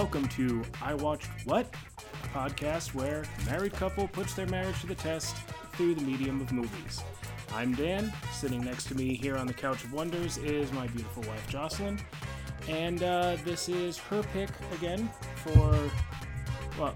welcome to I Watched What? A podcast where a married couple puts their marriage to the test through the medium of movies. I'm Dan. Sitting next to me here on the Couch of Wonders is my beautiful wife Jocelyn. And uh, this is her pick again for, well,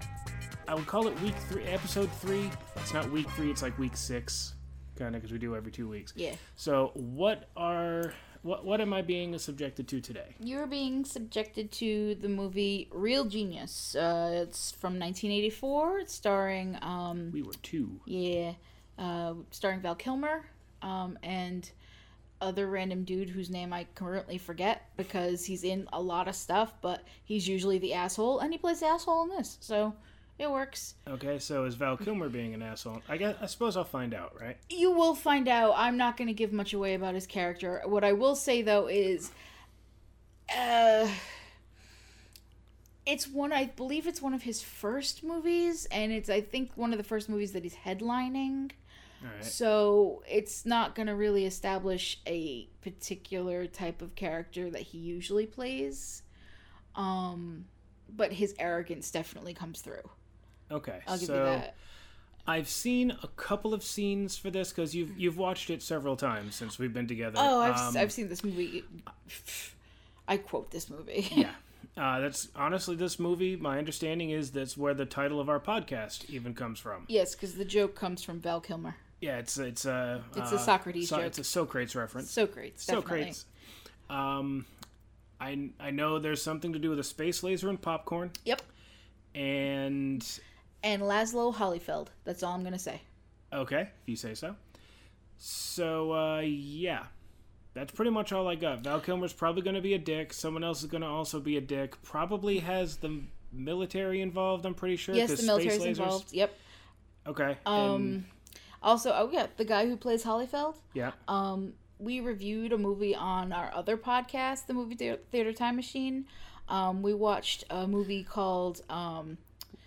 I would call it week three, episode three. It's not week three, it's like week six, kind of, because we do every two weeks. Yeah. So, what are what what am I being subjected to today? You're being subjected to the movie Real Genius. Uh, it's from 1984. It's starring, um, We were two. yeah, uh, starring Val Kilmer um, and other random dude whose name I currently forget because he's in a lot of stuff, but he's usually the asshole, and he plays the asshole in this, so it works. Okay, so is Val Kilmer being an asshole? I guess I suppose I'll find out, right? You will find out. I'm not going to give much away about his character. What I will say though is, uh, it's one. I believe it's one of his first movies, and it's I think one of the first movies that he's headlining. All right. So it's not going to really establish a particular type of character that he usually plays. Um, but his arrogance definitely comes through. Okay. I'll give so you that. I've seen a couple of scenes for this because you've you've watched it several times since we've been together. Oh, I've, Um, I've seen this movie. I quote this movie. yeah. Uh, that's honestly this movie. My understanding is that's where the title of our podcast even comes from. Yes, because the joke comes from Val Kilmer. Yeah, it's it's a It's uh, a Socrates so- joke. It's a Socrates reference. Socrates, definitely. Socrates. Um, I I know there's something to do with a space laser and popcorn, Yep. and And Laszlo Hollyfeld. That's all I'm gonna say. Okay, if you say so. So, uh, yeah. That's pretty much all I got. Val Kilmer's probably going to be a dick. Someone else is going to also be a dick. Probably has the military involved, I'm pretty sure. Yes, the military's space lasers- involved. Yep. Okay. and- Um. Also, oh yeah, the guy who plays Hollyfeld. yeah. Um, we reviewed a movie on our other podcast, the movie theater time machine. Um, we watched a movie called um,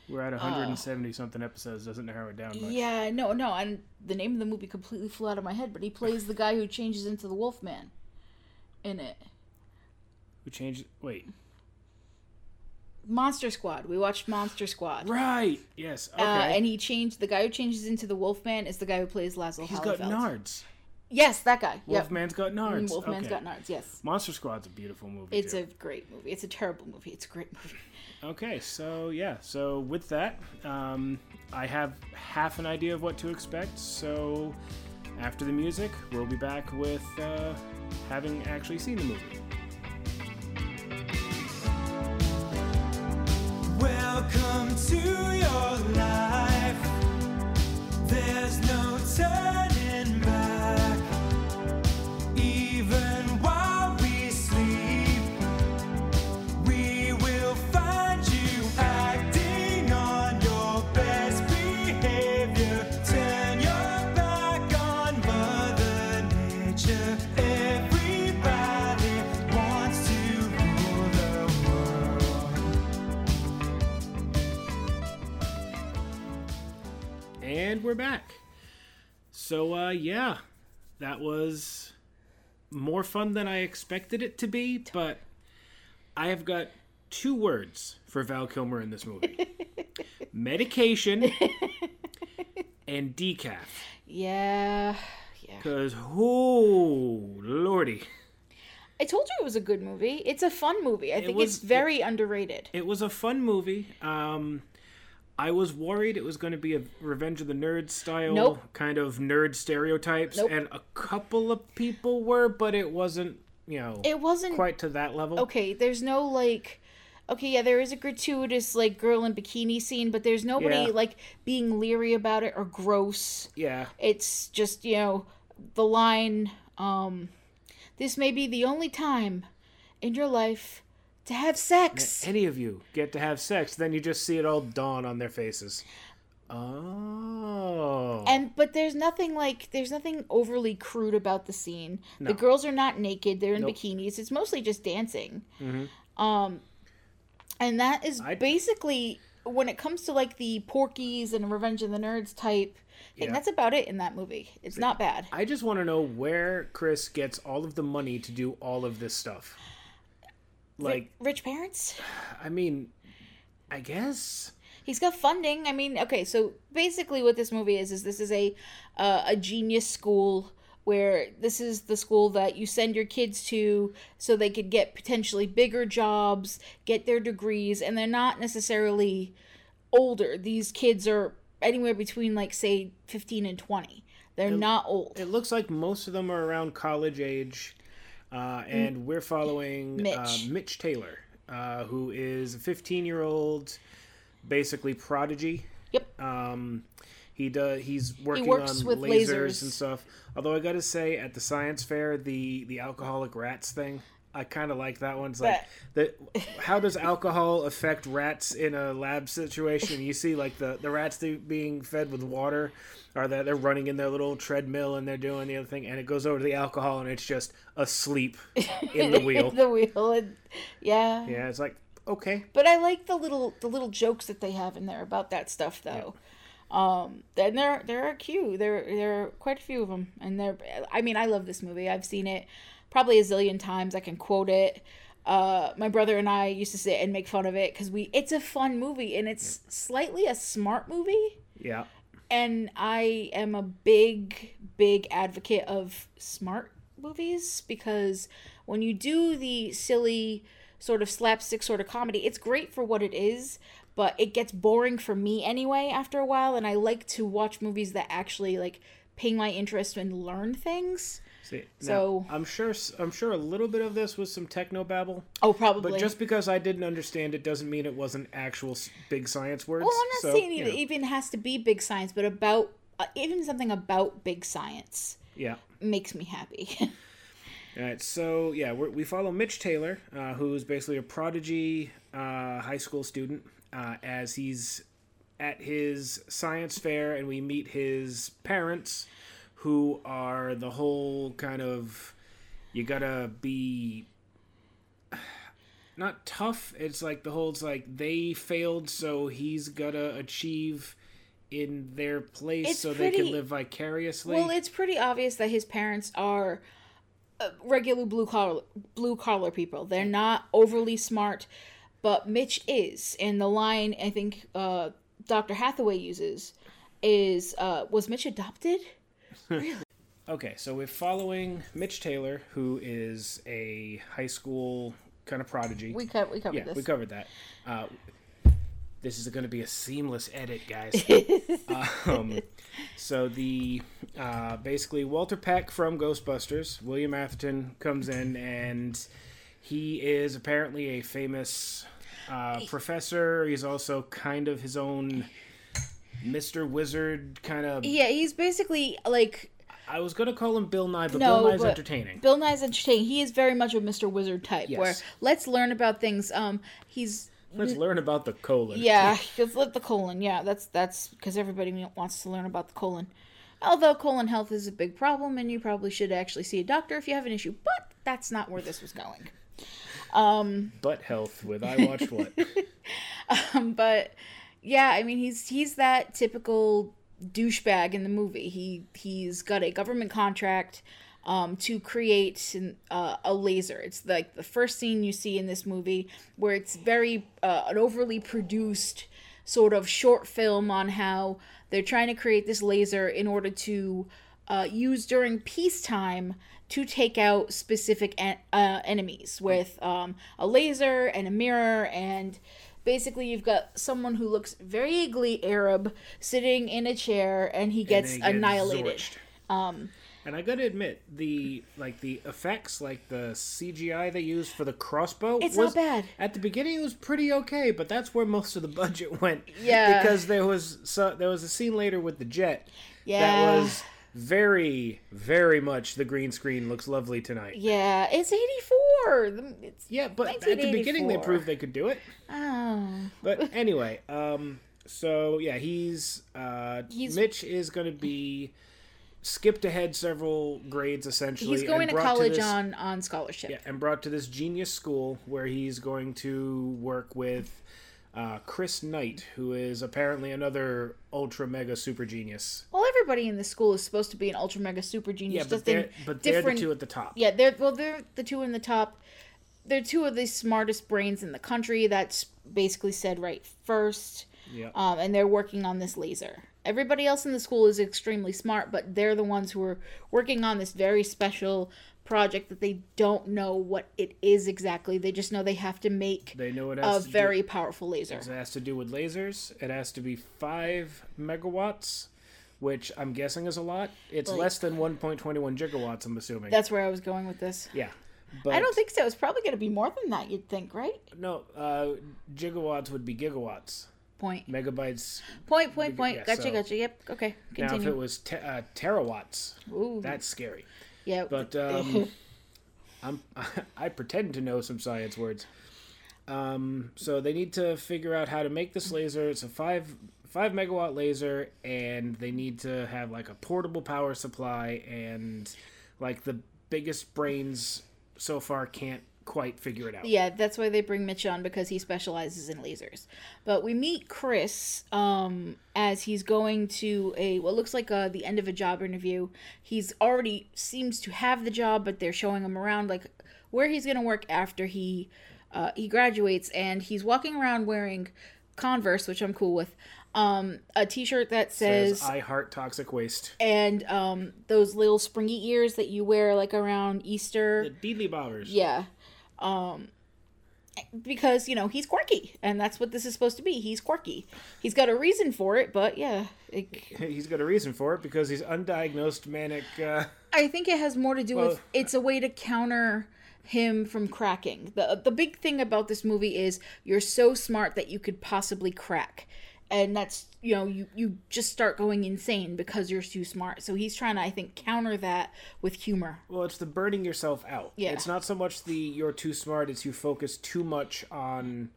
We're at 170 something episodes. Doesn't narrow it down much. uh, yeah, no, no, and the name of the movie completely flew out of my head. But he plays the guy who changes into the Wolfman in it. Who changed. Wait. Monster Squad. We watched Monster Squad. Right. Yes. Okay. Uh, and he changed the guy who changes into the Wolfman is the guy who plays Laszlo He's got nards. Yes, that guy. Yep. Wolfman's got nards. Wolfman's okay. got nards. Yes, Monster Squad's a beautiful movie. it's too. a great movie. It's a terrible movie. It's a great movie. Okay, so yeah, so with that, um, I have half an idea of what to expect. So after the music, we'll be back with uh, having actually seen the movie. Welcome to your life. There's no turning back. We're back. So uh, yeah, that was more fun than I expected it to be, but I have got two words for Val Kilmer in this movie: medication and decaf. Yeah, yeah. Because oh lordy. I told you it was a good movie. It's a fun movie. I think was- it's very underrated. It was a fun movie. Um, I was worried it was going to be a Revenge of the Nerds style Nope. kind of nerd stereotypes, Nope. and a couple of people were, but it wasn't, you know, It wasn't quite to that level. okay. There's no like. Okay, yeah, there is a gratuitous like girl in bikini scene, but there's nobody Yeah. like being leery about it or gross. Yeah, It's just you know the line. Um, this may be the only time in your life to have sex. any of you get to have sex, then you just see it all dawn on their faces. Oh, and but there's nothing like there's nothing overly crude about the scene No. the girls are not naked they're in Nope. Bikinis it's mostly just dancing Mm-hmm. um and that is I'd- basically when it comes to like the Porky's and revenge of the nerds type thing Yeah. that's about it in that movie it's not bad I just want to know where Chris gets all of the money to do all of this stuff. Like, rich parents I mean, I guess. He's got funding. I mean, okay, so basically what this movie is is this is a uh, a genius school where this is the school that you send your kids to so they could get potentially bigger jobs, get their degrees, and they're not necessarily older. These kids are anywhere between like say 15 and 20. They're not old. It looks like most of them are around college age, uh, and we're following Mitch. Uh, Mitch Taylor, uh, who is a 15 year old, basically prodigy. Yep. Um, he does. He's working works on lasers, lasers. and stuff. Although I got to say, at the science fair, the the alcoholic rats thing, I kind of like that one. It's like the how does alcohol affect rats in a lab situation? You see, like the the rats being fed with water, or that they're running in their little treadmill and they're doing the other thing, and it goes over to the alcohol and it's just asleep in the wheel. the wheel and yeah. Yeah, it's like okay, But I like the little the little jokes that they have in there about that stuff though. Um, then there there are a few. There there are quite a few of them, and they're. I mean, I love this movie. I've seen it probably a zillion times. I can quote it. Uh, my brother and I used to sit and make fun of it because we. It's a fun movie, and it's slightly a smart movie. yeah, And I am a big big advocate of smart movies because when you do the silly sort of slapstick sort of comedy, it's great for what it is, but it gets boring for me anyway after a while and I like to watch movies that actually like ping my interest and learn things. See, So- now, I'm sure I'm sure a little bit of this was some techno babble. Oh, probably. But just because I didn't understand it doesn't mean it wasn't actual big science words. well, I'm not So, saying you it know, even has to be big science, but about uh, even something about big science Yeah. makes me happy. All right. So yeah, we're, we follow Mitch Taylor, uh, who's basically a prodigy uh, high school student, uh, as he's at his science fair, and we meet his parents, who are the whole kind of you gotta be not tough. It's like the whole it's like they failed, so he's gotta achieve in their place It's so they can live vicariously. Well, it's pretty obvious that his parents are uh, regular blue collar blue collar people. They're not overly smart, but Mitch is. And the line I think uh, Dr. Hathaway uses is uh, was Mitch adopted? Okay, so we're following Mitch Taylor, who is a high school kind of prodigy. We co- we covered yeah, this. we covered that. Uh, this is going to be a seamless edit, guys. um, so the uh, basically Walter Peck from Ghostbusters, William Atherton comes in, and he is apparently a famous uh, professor. He's also kind of his own Mr. Wizard kind of. yeah, he's basically like I was gonna call him Bill Nye, but No, Bill Nye's but entertaining. Bill Nye's entertaining. He is very much a Mr. Wizard type where let's learn about things. Um, he's Let's learn about the colon. Yeah, let's let the colon. Yeah, that's that's because everybody wants to learn about the colon. Although colon health is a big problem, and you probably should actually see a doctor if you have an issue. But that's not where this was going. Um, Butt health with I watched what? Um, but yeah, I mean he's he's that typical douchebag in the movie. He he's got a government contract um, to create uh, a laser. It's like the first scene you see in this movie where it's very uh, an overly produced sort of short film on how they're trying to create this laser in order to uh, use during peacetime to take out specific en- uh, enemies with um, a laser and a mirror and basically you've got someone who looks vaguely arab sitting in a chair and he gets And annihilated zorched. Um, and I gotta admit, the like the effects, like the CGI they used for the crossbow, It's was, not bad. At the beginning, it was pretty okay, but that's where most of the budget went. Yeah. because there was so there was a scene later with the jet yeah that was very, very much the green screen looks lovely tonight. yeah it's 84 it's Yeah, but at the beginning they proved they could do it. oh But anyway, um, so yeah, he's uh, He's- Mitch is going to be skipped ahead several grades essentially. he's going to college this, on on scholarship yeah, and brought to this genius school where he's going to work with uh, Chris Knight, who is apparently another ultra mega super genius. well everybody in the school is supposed to be an ultra mega super genius Yeah, but they're but they're the different two at the top. Yeah, they're well, they're the two in the top. they're two of the smartest brains in the country. That's basically said right first. Yeah. Um, and they're working on this laser. Everybody else in the school is extremely smart, but they're the ones who are working on this very special project that they don't know what it is exactly. They just know they have to make They know it a to do- very powerful laser. It has to do with lasers. It has to be five megawatts, which I'm guessing is a lot. It's Like- less than 1.21 gigawatts. I'm assuming. That's where I was going with this. yeah. But I don't think so. It's probably going to be more than that. You'd think, right? no. Uh, gigawatts would be gigawatts. Point. Megabytes. Point. Point. Point. yeah, gotcha. so- Gotcha. Yep. Okay. Continue. Now, if it was te- uh, terawatts, Ooh. that's scary. Yeah. But um, I'm I pretend to know some science words. Um, so they need to figure out how to make this laser. It's a five five megawatt laser, and they need to have like a portable power supply. And like the biggest brains so far can't quite figure it out. Yeah, that's why they bring Mitch on because he specializes in lasers. But we meet Chris um, as he's going to a what looks like uh the end of a job interview. He's already seems to have the job, but they're showing him around like where he's going to work after he uh, he graduates, and he's walking around wearing Converse, which I'm cool with. Um, a T-shirt that Says, says I heart toxic waste. and um, those little springy ears that you wear like around Easter. The Deely Boppers. Yeah. Um because, you know, he's quirky and that's what this is supposed to be. He's quirky. He's got a reason for it, but yeah. It, He's got a reason for it because he's undiagnosed manic. Uh, I think it has more to do Well- with it's a way to counter him from cracking. The the big thing about this movie is you're so smart that you could possibly crack. And that's you know, you, you just start going insane because you're too smart. So he's trying to, I think, counter that with humor. Well, it's the burning yourself out. Yeah. It's not so much the you're too smart, it's you focus too much on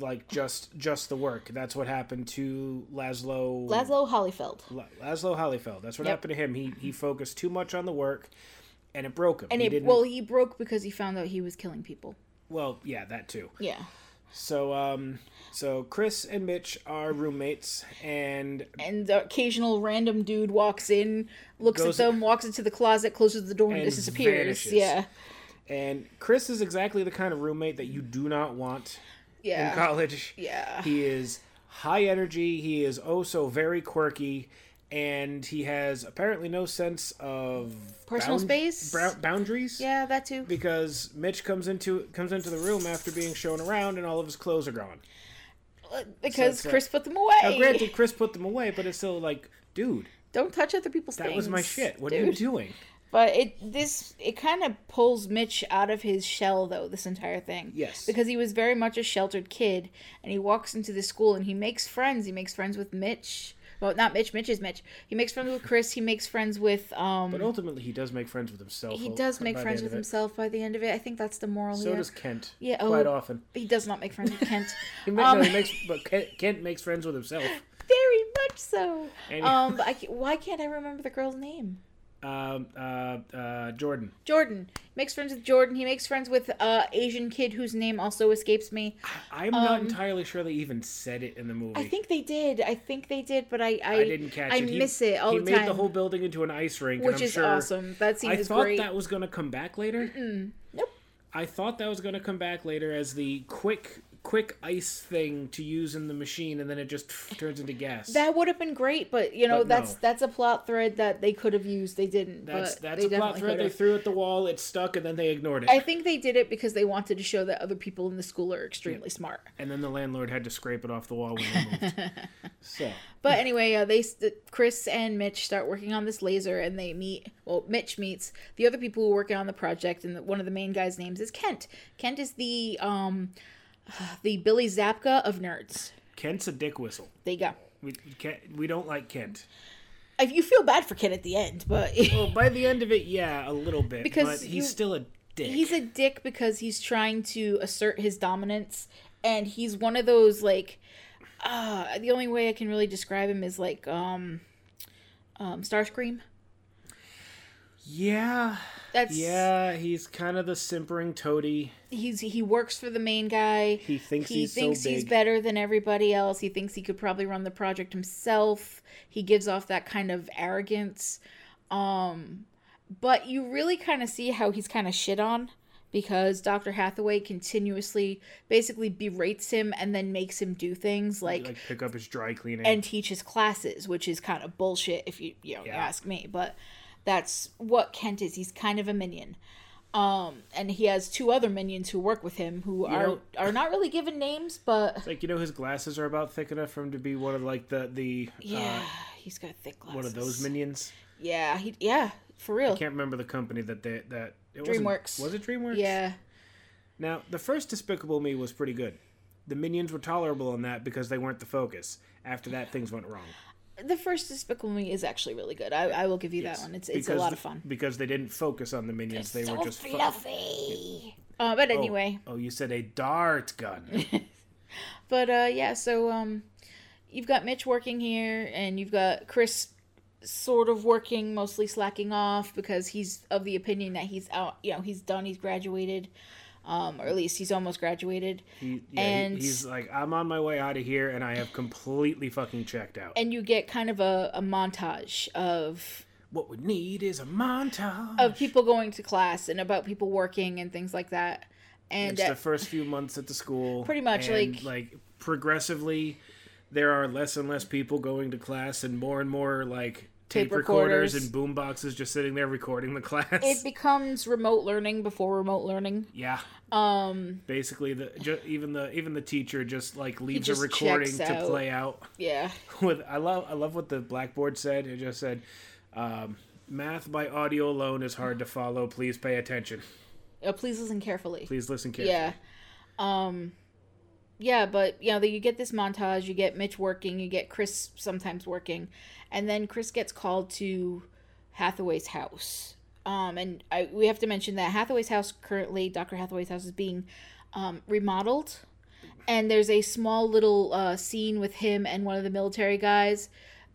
like just just the work. That's what happened to Laszlo Laszlo Hollyfeld. La- Laszlo Hollyfeld. That's what Yep. happened to him. He he focused too much on the work and it broke him. And he it well, he broke because he found out he was killing people. well, yeah, that too. Yeah. So um so Chris and Mitch are roommates and and the occasional random dude walks in, looks at them, walks into the closet, closes the door, and, And disappears. vanishes. Yeah, and Chris is exactly the kind of roommate that you do not want in college. yeah. He is high energy. He is oh so very quirky, and he has apparently no sense of Personal space? brou- boundaries. Yeah, that too. Because Mitch comes into comes into the room after being shown around, and all of his clothes are gone. Because it's, uh, Chris put them away. Now, granted, Chris put them away, but it's still like, dude, Don't touch other people's things. that things. was my shit. What are you doing? But it this it kind of pulls Mitch out of his shell though this entire thing. Yes. Because he was very much a sheltered kid, and he walks into the school and he makes friends. He makes friends with Mitch. Well, not Mitch. Mitch is Mitch. He makes friends with Chris. He makes friends with um. But ultimately, he does make friends with himself. he does make friends with himself by the end of it. I think that's the moral So does Kent. Yeah, quite oh. often. He does not make friends with Kent. He, ma- Um, no, he makes, but Kent, Kent makes friends with himself. Very much so. And- Um, I, why can't I remember the girl's name? Um, uh, uh, Jordan. Jordan makes friends with Jordan. He makes friends with uh Asian kid whose name also escapes me. I'm not entirely sure they even said it in the movie. Um, I think they did. I think they did, but I I, I didn't catch I it. He, miss it all the time. he made the whole building into an ice rink, which and I'm is sure, awesome. That scene I thought great. that was going to come back later. Nope. I thought that was going to come back later as the quick, quick ice thing to use in the machine, and then it just turns into gas. That would have been great, but you know But that's no. that's a plot thread that they could have used. They didn't. that's that's a plot thread. They threw at the wall. It stuck, and then they ignored it. I think they did it because they wanted to show that other people in the school are extremely smart. and then the landlord had to scrape it off the wall when they moved. so But anyway, uh, they Chris and Mitch start working on this laser, and they meet. Well, Mitch meets the other people who are working on the project, and the, one of the main guys' names is Kent. Kent is the um, the Billy Zabka of nerds. Kent's a dick whistle. There you go. We Kent, we don't like Kent. If you feel bad for Kent at the end, but Well, by the end of it, yeah, a little bit, Because but he's you- still a dick. he's a dick because he's trying to assert his dominance, and he's one of those like. Uh, the only way I can really describe him is like um, um, Starscream. Yeah, That's yeah. He's kind of the simpering toady. he's he works for the main guy. He thinks he he's so thinks he's better than everybody else. He thinks he could probably run the project himself. He gives off that kind of arrogance. Um but you really kind of see how he's kind of shit on because Dr. Hathaway continuously basically berates him and then makes him do things like, like pick up his dry cleaning. and teach his classes, which is kind of bullshit if you you know you ask me. But that's what Kent is. He's kind of a minion. Um, and he has two other minions who work with him who are know- are not really given names, but like you know, his glasses are about thick enough for him to be one of like the the yeah, uh, he's got thick glasses. one of those minions. Yeah, he yeah for real. I can't remember the company that they that it DreamWorks. Was it DreamWorks? Yeah, Now the first Despicable Me was pretty good. The minions were tolerable in that because they weren't the focus. After that, things went wrong. The first Despicable Me is actually really good. I, I will give you Yes. that one. It's it's a lot of fun. because they didn't focus on the minions. they so were just fu- fluffy. Uh, but anyway, Oh, you said a dart gun. But uh yeah, so um you've got Mitch working here and you've got Chris sort of working, mostly slacking off because he's of the opinion that he's out, you know, he's done, he's graduated. Um or at least he's almost graduated. He, yeah, And- he, he's like, I'm on my way out of here, and I have completely fucking checked out. And you get kind of a, a montage of what we need is a montage. of people going to class and about people working and things like that. And it's the first few months at the school. Pretty much, like- like progressively, there are less and less people going to class, and more and more like tape, Tape recorders. recorders. and boom boxes just sitting there recording the class. it becomes remote learning before remote learning. yeah, Um basically the ju- even the even the teacher just like leaves just a recording to out. play out. yeah. With I love I love what the blackboard said. It just said. Um, Math by audio alone is hard to follow. Please pay attention. Uh, please listen carefully. Please listen carefully. Yeah. Um yeah, but you know, you get this montage, you get Mitch working, you get Chris sometimes working, and then Chris gets called to Hathaway's house. Um and I we have to mention that Hathaway's house currently Dr. Hathaway's house is being um remodeled. And there's a small little uh scene with him and one of the military guys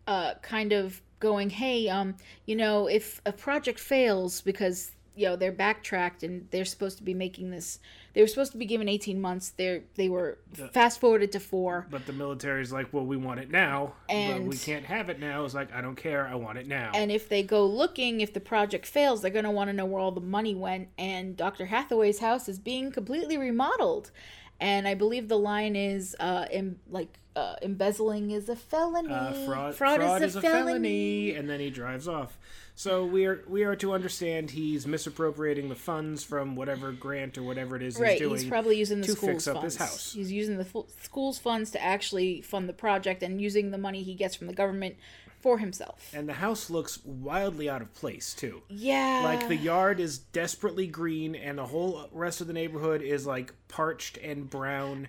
uh kind of going, "Hey, um, you know, if a project fails because you know they're backtracked and they're supposed to be making this they were supposed to be given 18 months. They're they were fast forwarded to four. But the military's like, well, we want it now, but And- we can't have it now. It's like, I don't care, I want it now. and if they go looking if the project fails they're going to want to know where all the money went. And dr hathaway's house is being completely remodeled. And i believe the line is uh em- like uh, embezzling is a felony uh, fraud, fraud, is, a felony. and then he drives off. So we are we are to understand he's misappropriating the funds from whatever grant or whatever it is right he's doing. he's probably using the to school's fix up funds his house. he's using the fu- school's funds to actually fund the project and using the money he gets from the government for himself and the house looks wildly out of place too. yeah Like the yard is desperately green, and the whole rest of the neighborhood is like parched and brown.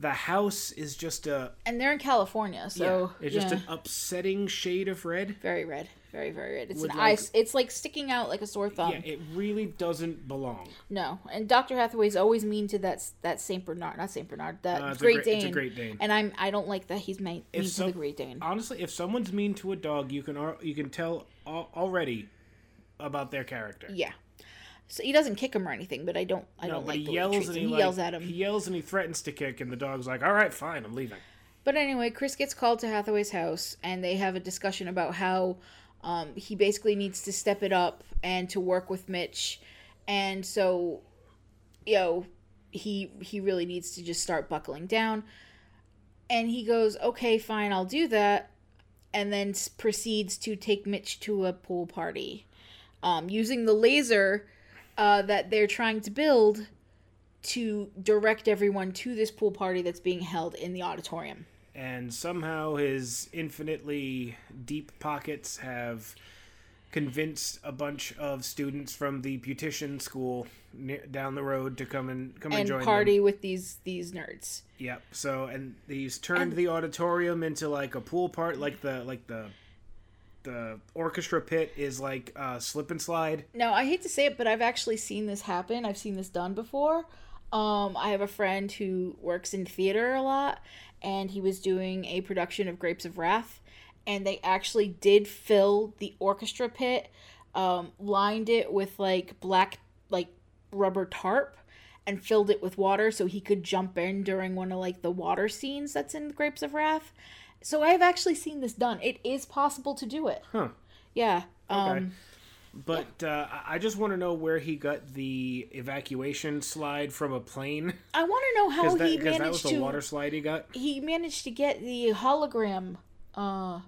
The house is just a and they're in california so it's just yeah. an upsetting shade of red. very red very very red it's an like- ice it's like sticking out like a sore thumb Yeah, it really doesn't belong. no and dr hathaway's always mean to that that saint bernard not saint bernard that Uh, great dane it's a Great Dane. and i'm i don't like that he's mean, mean to the great dane Honestly, if someone's mean to a dog, you can al- you can tell already about their character. yeah so he doesn't kick him or anything but i don't i No, don't like he the yells and he, he like, yells at him He yells and he threatens to kick, and the dog's like, "All right, fine, I'm leaving." But anyway, Chris gets called to Hathaway's house and they have a discussion about how um, he basically needs to step it up and to work with Mitch. And so, you know, he he really needs to just start buckling down. And he goes, "Okay, fine, I'll do that." And then proceeds to take Mitch to a pool party, um, using the laser uh, that they're trying to build to direct everyone to this pool party that's being held in the auditorium. And somehow his infinitely deep pockets have convinced a bunch of students from the beautician school near, down the road to come and come and, and join party them. with these these nerds. Yep. So and he's turned And- the auditorium into like a pool part, like the like the the orchestra pit is like a slip and slide. No, I hate to say it, but I've actually seen this happen. I've seen this done before. Um, I have a friend who works in theater a lot, and he was doing a production of Grapes of Wrath, and they actually did fill the orchestra pit, um, lined it with like black like rubber tarp, and filled it with water so he could jump in during one of like the water scenes that's in Grapes of Wrath. So I've actually seen this done. It is possible to do it. Huh. Yeah. Um But uh, I- just want to know where he got the evacuation slide from a plane. I want to know how that, he 'cause that was managed the to. water slide he got. He managed to get the hologram, uh,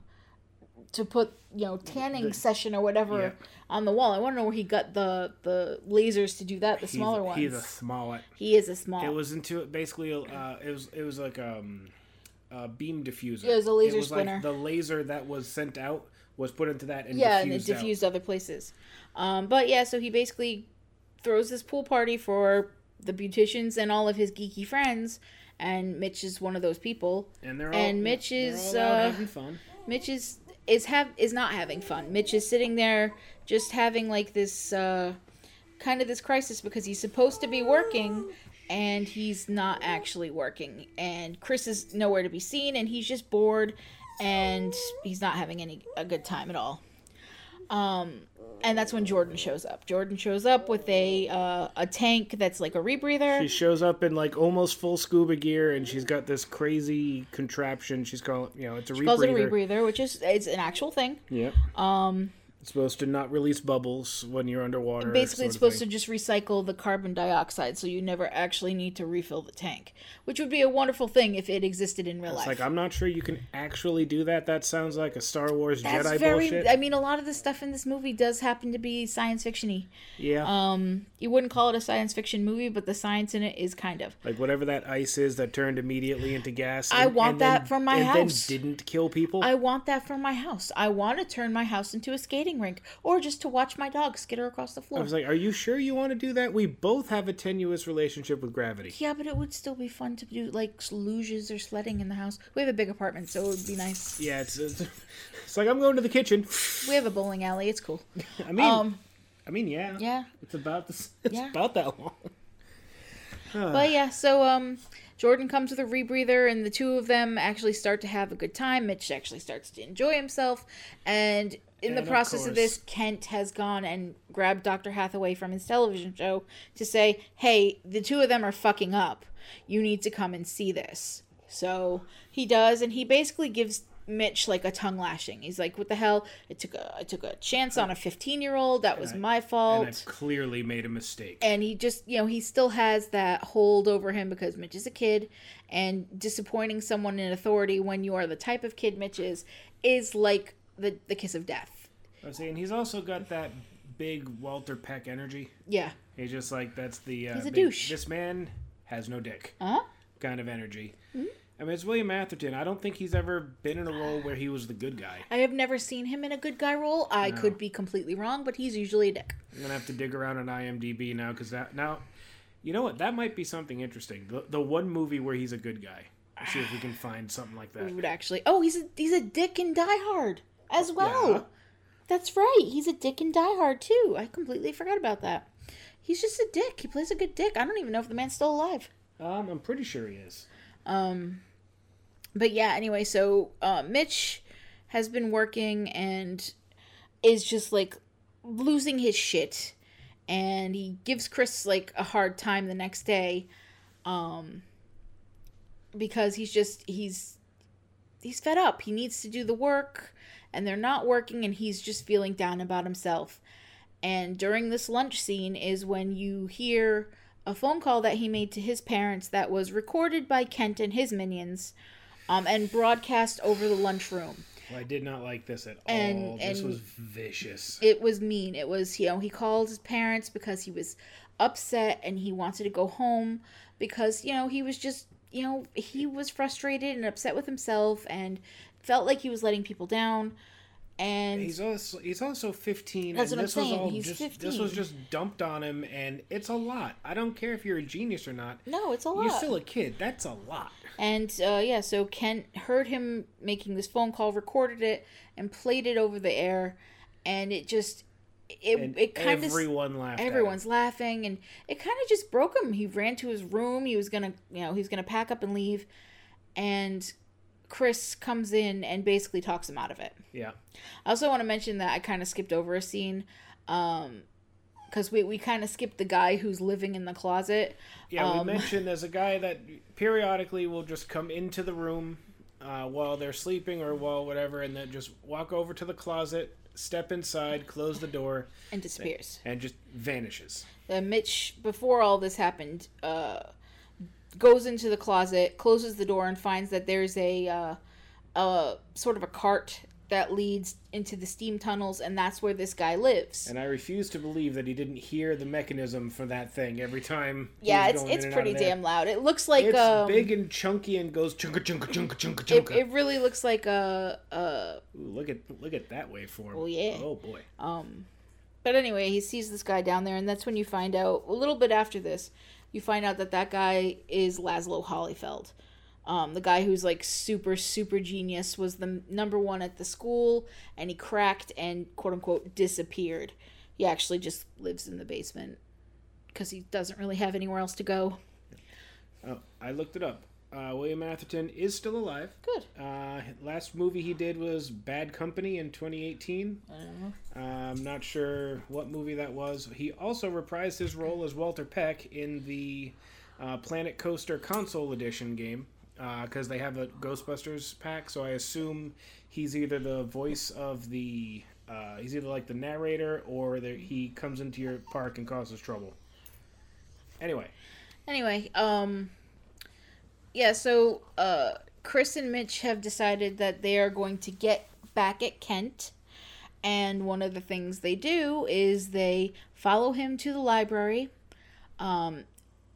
to put you know tanning The- session or whatever Yeah. on the wall. I want to know where he got the the lasers to do that. The smaller he's, ones. He's a small. he is a small. It was into basically. Uh, it was it was like um, a beam diffuser. Yeah, it was a laser it was splinter. Like the laser that was sent out was put into that and yeah, and it diffused out. other places. Um, but yeah, so he basically throws this pool party for the beauticians and all of his geeky friends, and Mitch is one of those people. And they're all and Mitch is, all out uh, having fun. Mitch is is have is not having fun. Mitch is sitting there just having like this uh, kind of this crisis because he's supposed to be working and he's not actually working. And Chris is nowhere to be seen and he's just bored and he's not having any a good time at all. Um and that's when Jordan shows up. Jordan shows up with a uh, a tank that's like a rebreather. She shows up in like almost full scuba gear, and she's got this crazy contraption. She's calling, you know, it's a She calls it a rebreather. rebreather, which is it's an actual thing. Yep. Um, It's supposed to not release bubbles when you're underwater. basically it's supposed to just recycle the carbon dioxide so you never actually need to refill the tank which would be a wonderful thing if it existed in real It's life like I'm not sure you can actually do that. That sounds like a Star Wars that's Jedi very bullshit. i mean a lot of the stuff in this movie does happen to be science fictiony yeah. um you wouldn't call it a science fiction movie but the science in it is kind of like whatever that ice is that turned immediately into gas. I want then- that for my and house. Then didn't kill people. i want that for my house i want to turn my house into a skating rink or just to watch my dog skitter across the floor. I was like, "Are you sure you want to do that? We both have a tenuous relationship with gravity." yeah, but it would still be fun to do like luges or sledding in the house. We have a big apartment, so it would be nice. Yeah, it's it's, it's like I'm going to the kitchen. We have a bowling alley. It's cool. I mean, Um, I mean, yeah, yeah. It's about this. It's Yeah. about that long. But yeah, so um, Jordan comes with a rebreather, and the two of them actually start to have a good time. Mitch actually starts to enjoy himself, and in And the process of, course- this, Kent has gone and grabbed Dr. Hathaway from his television show to say, "Hey, the two of them are fucking up. You need to come and see this." So he does, and he basically gives Mitch like a tongue lashing. He's like, "What the hell? I took a I took a chance on a 15 year old. That was I- my fault." And I've clearly made a mistake. and he just you know he still has that hold over him because mitch is a kid and disappointing someone in authority when you are the type of kid mitch is is like the the kiss of death I was saying he's also got that big Walter Peck energy. yeah He's just like that's the. Uh, He's a big- douche. This man has no dick. huh Kind of energy. Hmm? I mean, it's William Atherton. I don't think he's ever been in a role where he was the good guy. i have never seen him in a good guy role i No. could be completely wrong but he's usually a dick I'm gonna have to dig around on IMDb now because that now, you know what? That might be something interesting. The the one movie where he's a good guy. Let's see if we can find something like that. actually oh he's a he's a dick in die hard as well. Yeah. that's right. He's a dick in die hard too. I completely forgot about that. He's just a dick. He plays a good dick. I don't even know if the man's still alive. Um, I'm pretty sure he is. Um, but yeah, anyway, so uh, Mitch has been working and is just like losing his shit, and he gives Chris like a hard time the next day, um, because he's just he's he's fed up. He needs to do the work, and they're not working, and he's just feeling down about himself. And during this lunch scene is when you hear a phone call that he made to his parents that was recorded by Kent and his minions um, and broadcast over the lunchroom. Well, I did not like this at And- all. This was vicious. It was mean. It was, you know, he called his parents because he was upset and he wanted to go home because, you know, he was just, you know, he was frustrated and upset with himself and felt like he was letting people down. And He's also he's also 15. That's and what I'm this was saying, all he's just, This was just dumped on him, and it's a lot. I don't care if you're a genius or not. no, it's a lot. You're still a kid. That's a lot. And uh, yeah, so Kent heard him making this phone call, recorded it, and played it over the air, and it just it And it kind of everyone laughed. everyone's laughing, and it kind of just broke him. He ran to his room. He was gonna you know he was gonna pack up and leave, and Chris comes in and basically talks him out of it. Yeah. I also want to mention that I kind of skipped over a scene. Um, because we, we kind of skipped the guy who's living in the closet. Yeah, we Um, mentioned there's a guy that periodically will just come into the room uh, while they're sleeping or while whatever, and then just walk over to the closet, step inside, close the door, and disappears. and just vanishes. Uh, Mitch, before all this happened, uh, goes into the closet, closes the door, and finds that there's a, uh, a sort of a cart that leads into the steam tunnels, and that's where this guy lives. And I refuse to believe that he didn't hear the mechanism for that thing every time. yeah, it's it's pretty damn loud. It looks like It's um, big and chunky and goes chunka chunka chunka chunka it, chunka. it really looks like a, a Ooh, look at look at that waveform. Oh, yeah. Oh boy. Um, but anyway, he sees this guy down there, and that's when you find out a little bit after this. You find out that that guy is Laszlo Hollyfeld, um, the guy who's like super super genius, was the number one at the school, and he cracked and quote unquote disappeared. He actually just lives in the basement because he doesn't really have anywhere else to go. Oh, I looked it up. Uh, William Atherton is still alive. Good. Uh, last movie he did was Bad Company in 2018. I don't know. Uh, I'm not sure what movie that was. He also reprised his role as Walter Peck in the uh, Planet Coaster console edition game because they have a Ghostbusters pack. So I assume he's either the voice of the. Uh, he's either like the narrator or the, he comes into your park and causes trouble. Anyway, Anyway, um yeah, so uh Chris and Mitch have decided that they are going to get back at Kent. And one of the things they do is they follow him to the library, um,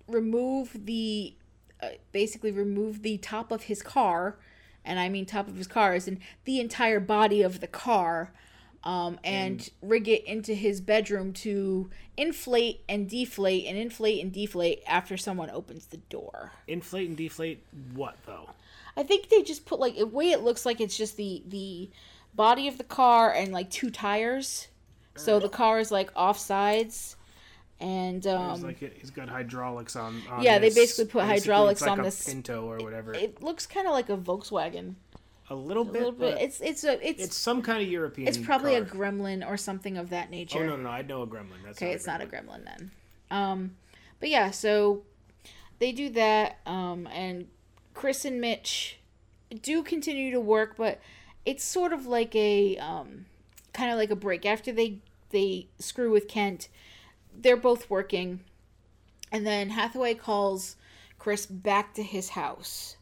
remove the, uh, basically remove the top of his car, and I mean top of his car is in the entire body of the car, um, and rig it into his bedroom to inflate and deflate and inflate and deflate after someone opens the door. inflate and deflate what though? I think they just put like the way it looks like it's just the the body of the car and like two tires. So the car is like off sides and um like it, he's got hydraulics on. on Yeah, they basically put hydraulics like on a this- Pinto or whatever. it looks kind of like a Volkswagen a little a bit. little bit. It's it's a it's it's some kind of European. It's probably a gremlin or something of that nature. Oh no, no, no! I know a gremlin. That's Okay, it's not a gremlin then. Um, but yeah, so they do that, um, and Chris and Mitch do continue to work, but it's sort of like a um, kind of like a break after they they screw with Kent. They're both working, and then Hathaway calls Chris back to his house,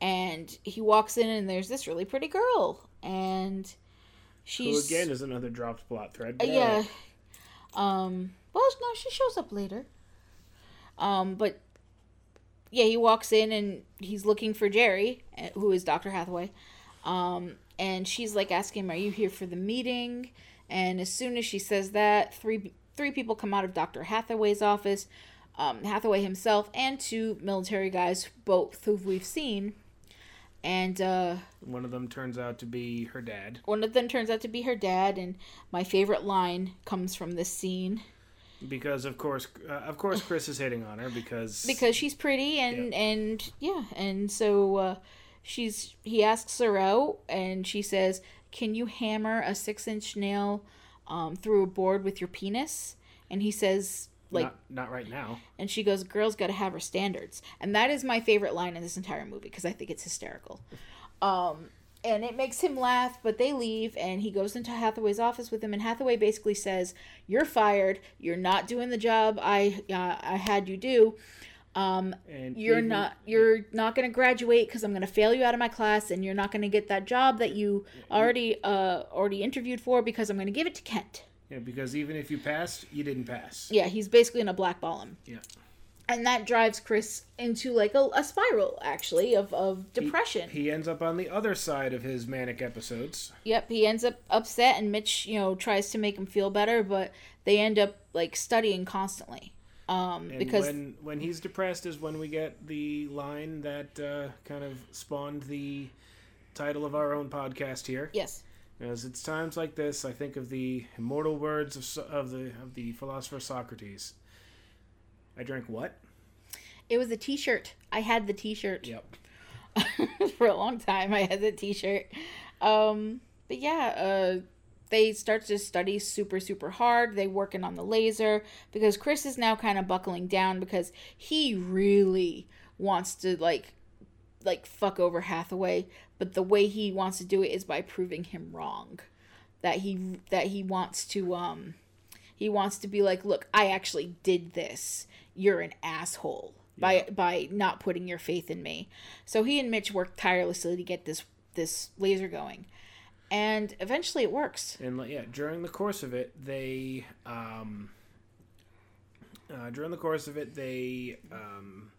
and he walks in, and there's this really pretty girl, and Who she's again is another dropped plot thread. uh, yeah. Um. Well, no, she shows up later. Um. But yeah, he walks in and he's looking for Jerry, uh, who is Doctor Hathaway. Um. And she's like asking him, "Are you here for the meeting?" And as soon as she says that, three three people come out of Doctor Hathaway's office. Um, Hathaway himself and two military guys, both who we've seen. And uh, One of them turns out to be her dad. one of them turns out to be her dad. And my favorite line comes from this scene. Because of course, uh, of course, Chris is hitting on her because because she's pretty and and yeah and so uh, she's he asks her out and she says can you hammer a six inch nail um, through a board with your penis and he says like not, not right now. and she goes girls gotta have her standards. And that is my favorite line in this entire movie because i think it's hysterical. Um and it makes him laugh but they leave and he goes into hathaway's office with him and hathaway basically says you're fired. You're not doing the job i uh, i had you do um And you're even- not you're not going to graduate because i'm going to fail you out of my class and you're not going to get that job that you already uh already interviewed for because i'm going to give it to kent Yeah, because even if you passed, you didn't pass. yeah he's basically going to blackball him Yeah. and that drives chris into like a, a spiral actually of, of depression He ends up on the other side of his manic episodes. yep he ends up upset and mitch you know tries to make him feel better but they end up like studying constantly um And because when when he's depressed is when we get the line that uh, kind of spawned the title of our own podcast here. yes As it's times like this, I think of the immortal words of, of the of the philosopher Socrates. I drank what? it was a t-shirt i had the t-shirt Yep. for a long time. I had the T-shirt. Um, but yeah, uh, they start to study super super hard. They working on the laser because Chris is now kind of buckling down because he really wants to like like fuck over Hathaway, but the way he wants to do it is by proving him wrong. That he that he wants to um he wants to be like, "Look, I actually did this. You're an asshole." By by not putting your faith in me. So he and Mitch work tirelessly to get this this laser going. And eventually it works. And yeah, during the course of it, they um, uh, during the course of it, they um,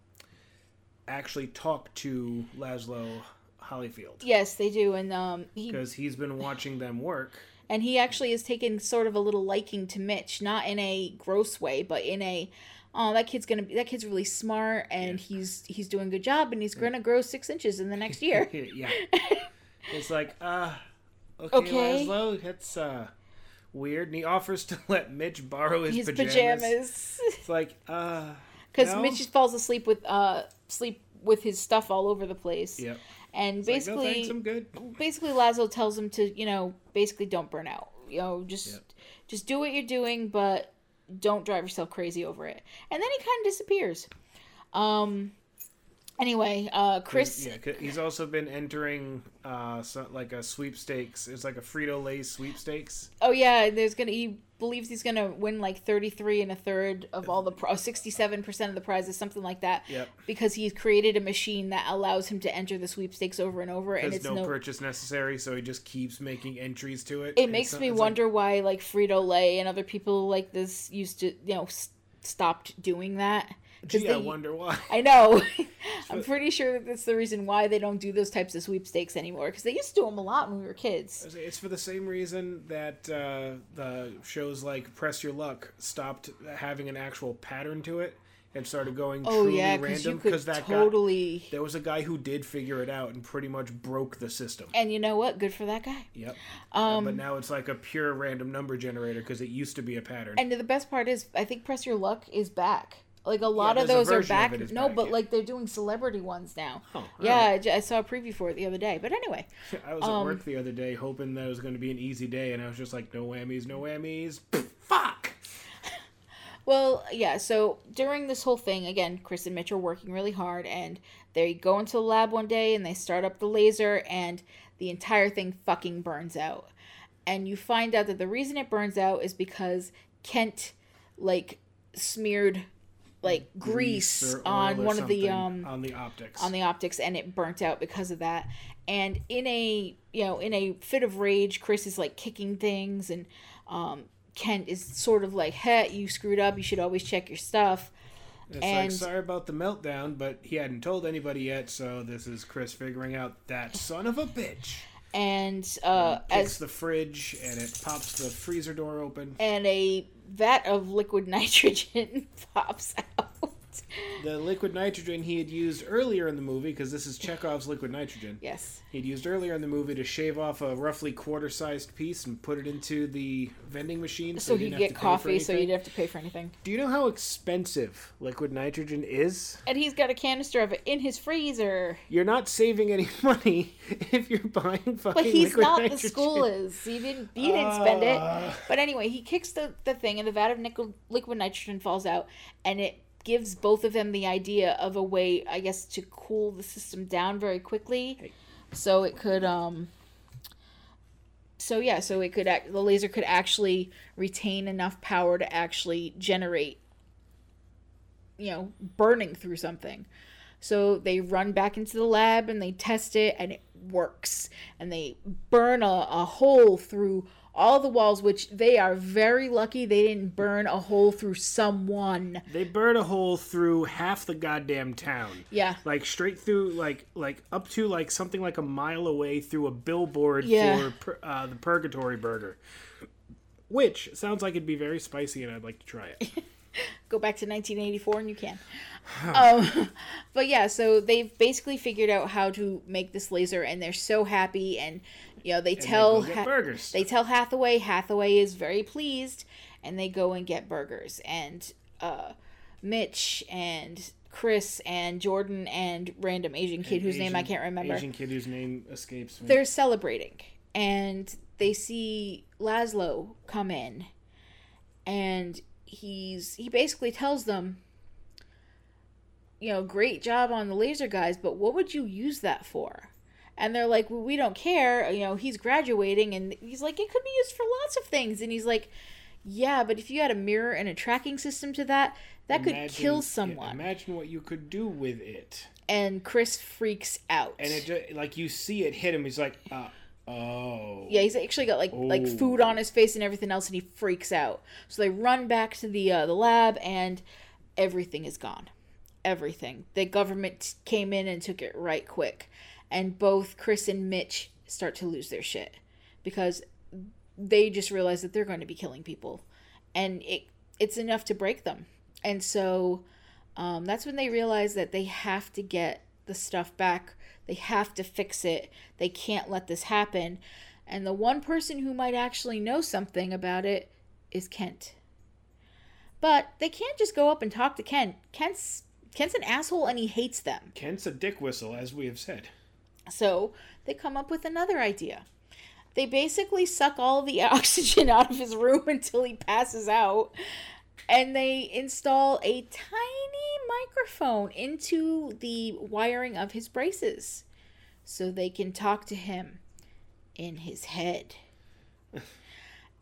actually talk to Laszlo Hollyfeld Yes, they do and um because he's been watching them work. and he actually has taken sort of a little liking to Mitch, not in a gross way, but in a oh that kid's gonna be that kid's really smart and he's he's doing a good job and he's gonna grow six inches in the next year. yeah, it's like uh, okay, Okay. Laszlo, that's uh weird. And he offers to let Mitch borrow his, His pajamas. pajamas, It's like uh, because no? Mitch falls asleep with uh sleep with his stuff all over the place. Yep. And It's like, basically, no, thanks, I'm good. basically Laszlo tells him to you know basically don't burn out. You know just Yep. just do what you're doing, but don't drive yourself crazy over it. And then he kind of disappears. Um. Anyway, uh, Chris. Yeah, he's also been entering uh so, like a sweepstakes. It's like a Frito Lay sweepstakes. Oh yeah, there's gonna. He believes he's gonna win like 33 and a third of all the pro, 67 percent of the prizes, something like that. Yep. Because he's created a machine that allows him to enter the sweepstakes over and over, and There's it's no, no. purchase necessary, so he just keeps making entries to it. it makes so- me it's like- wonder why like Frito Lay and other people like this used to you know stopped doing that. Gee, I wonder why. I know. I'm pretty sure that that's the reason why they don't do those types of sweepstakes anymore. Because they used to do them a lot when we were kids. It's for the same reason that uh, the shows like Press Your Luck stopped having an actual pattern to it and started going Oh truly yeah, random because that guy, totally. there was a guy who did figure it out and pretty much broke the system. And you know what? Good for that guy. Yep. Um, but now it's like a pure random number generator because it used to be a pattern. And the best part is, I think Press Your Luck is back. Like a lot of those are back. No, back, but yeah. like they're doing celebrity ones now. Oh, yeah, I I j- I, saw a preview for it the other day. But anyway, I was at Um, work the other day hoping that it was going to be an easy day, and I was just like, no whammies, no whammies. Fuck! well, yeah. So during this whole thing, again, Chris and Mitch are working really hard, and they go into the lab one day and they start up the laser, and the entire thing fucking burns out. And you find out that the reason it burns out is because Kent, like, smeared like grease, on one of the um on the optics. on the optics and it burnt out because of that and in a you know in a fit of rage chris is like kicking things and um kent is sort of like hey you screwed up you should always check your stuff it's and- like sorry about the meltdown, but he hadn't told anybody yet, so this is Chris figuring out that son of a bitch. And uh Kicks as the fridge and it pops the freezer door open. and a vat of liquid nitrogen pops out The liquid nitrogen he had used earlier in the movie, because this is Chekhov's liquid nitrogen. yes He'd used earlier in the movie to shave off a roughly quarter-sized piece and put it into the vending machine, so he he'd didn't have get coffee so anything. you'd have to pay for anything Do you know how expensive liquid nitrogen is? and he's got a canister of it in his freezer You're not saving any money if you're buying fucking But he's not nitrogen. the school is. He didn't. He didn't spend it. Ah. But anyway, he kicks the, the thing, and the vat of nickel, liquid nitrogen falls out, and it gives both of them the idea of a way, I guess, to cool the system down very quickly, so it could um. So yeah, so it could act, the laser could actually retain enough power to actually generate, you know, burning through something. So they run back into the lab and they test it and it works. And they burn a, a hole through all the walls, which they are very lucky they didn't burn a hole through someone. They burned a hole through half the goddamn town. Yeah. Like straight through, like like up to like something like a mile away through a billboard Yeah. for uh, the Purgatory Burger, which sounds like it'd be very spicy, and I'd like to try it. Go back to 1984 and you can. um, but yeah, so they've basically figured out how to make this laser and they're so happy and you know they tell go get Ha- burgers. they tell Hathaway Hathaway is very pleased and they go and get burgers and uh Mitch and Chris and Jordan and random Asian kid whose name I can't remember. Asian kid whose name escapes me. They're celebrating and they see Laszlo come in and he's he basically tells them you know, great job on the laser guys, but what would you use that for? And they're like, well, we don't care. You know, he's graduating, and he's like, it could be used for lots of things. And he's like, yeah, but if you had a mirror and a tracking system to that, that could Imagine- kill yeah, someone. imagine what you could do with it. and Chris freaks out. And it just, like you see it hit him. He's like, uh, oh. yeah, he's actually got like like Oh. food on his face and everything else, and he freaks out. So they run back to the uh, the lab, and everything is gone. Everything. The government came in and took it right quick, and both Chris and Mitch start to lose their shit because they just realize that they're going to be killing people, and it it's enough to break them. And so um, that's when they realize that they have to get the stuff back. They have to fix it. They can't let this happen. And the one person who might actually know something about it is Kent. But they can't just go up and talk to Kent. Kent's Kent's an asshole and he hates them. Kent's a dick whistle, as we have said. So they come up with another idea. They basically suck all the oxygen out of his room until he passes out. And they install a tiny microphone into the wiring of his braces so they can talk to him in his head.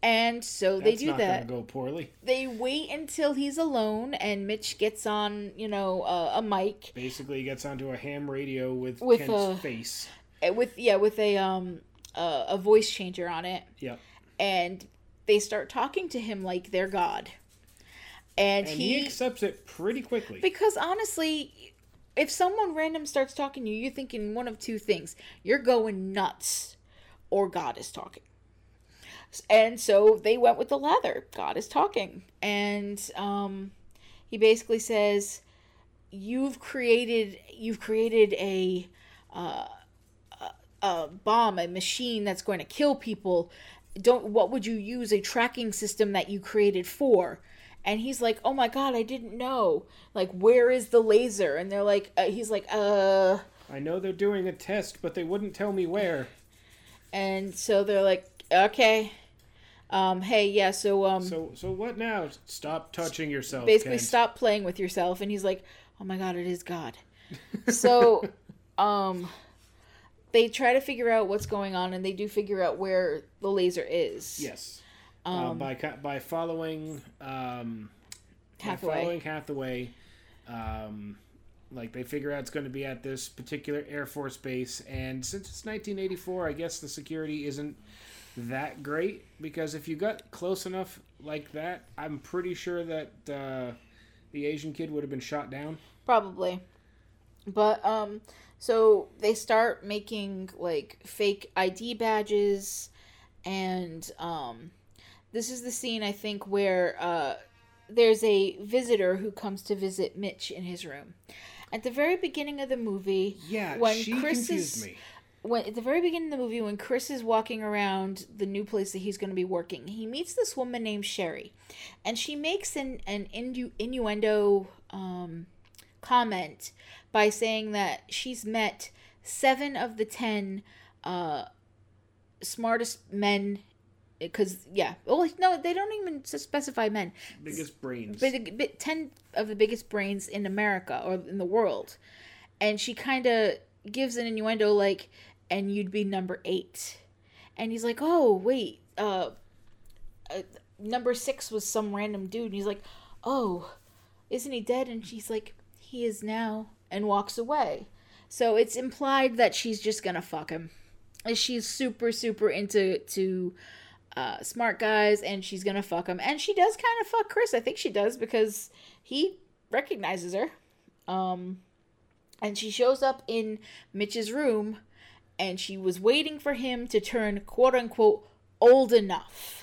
And so they That's do not that go poorly. they wait until he's alone and Mitch gets on, you know, uh, a mic Basically, he gets onto a ham radio with, With, Kent's uh, face. uh, with yeah, with a um uh, a voice changer on it Yep. and they start talking to him like they're god. And, And he, he accepts it pretty quickly. because honestly, if someone random starts talking to you, you're thinking one of two things. You're going nuts or God is talking. And so they went with the leather. God is talking. And um, he basically says, You've created you've created a uh, a, a bomb, a machine that's going to kill people. Don't what would you use a tracking system that you created for? And he's like, "Oh my god, I didn't know. Like, where is the laser?" And they're like, uh, "He's like, uh." I know they're doing a test, but they wouldn't tell me where. And so they're like, "Okay, um, hey, yeah, so um, So, so what now? Stop touching yourself. basically Kent. stop playing with yourself and he's like oh my god it is god so um they try to figure out what's going on and they do figure out where the laser is Yes. Um, uh, by by following um, by Hathaway. following Hathaway, um, like they figure out it's going to be at this particular Air Force base, and since it's 1984, I guess the security isn't that great because if you got close enough like that, I'm pretty sure that uh, the Asian kid would have been shot down. probably but um so they start making like fake id badges and um this is the scene i think where uh there's a visitor who comes to visit mitch in his room at the very beginning of the movie Yeah, when she Chris confused is me. When at the very beginning of the movie when Chris is walking around the new place that he's going to be working, he meets this woman named Sherry, and she makes an an innu- innuendo um, comment by saying that she's met seven of the ten uh, smartest men. Because yeah, well, no, they don't even specify men. Biggest brains. Big, big, ten of the biggest brains in America or in the world, and she kind of gives an innuendo like, "And you'd be number eight. and he's like, "Oh wait, uh, uh, number six was some random dude," and he's like, "Oh, isn't he dead?" And she's like, "He is now," and walks away. So it's implied that she's just gonna fuck him. She's super super into to uh, smart guys, and she's gonna fuck him. And she does kind of fuck Chris. I think she does because he recognizes her. Um, and she shows up in Mitch's room, and she was waiting for him to turn quote unquote old enough.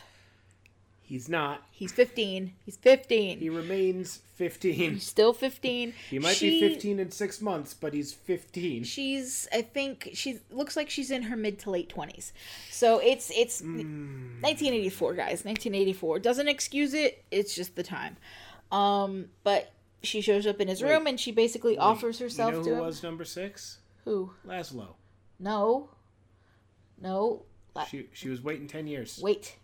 He's not. He's 15. He's 15. He remains 15. He's still 15. He might She- be 15 in six months, but he's 15. She's, I think, she looks like she's in her mid to late 20s. So it's, it's Hmm. 1984, guys. 1984. Doesn't excuse it, it's just the time. Um, but she shows up in his Wait. room and she basically offers herself you know to who him. was number six? Who? Laszlo. No. No. She she was waiting 10 years. Wait.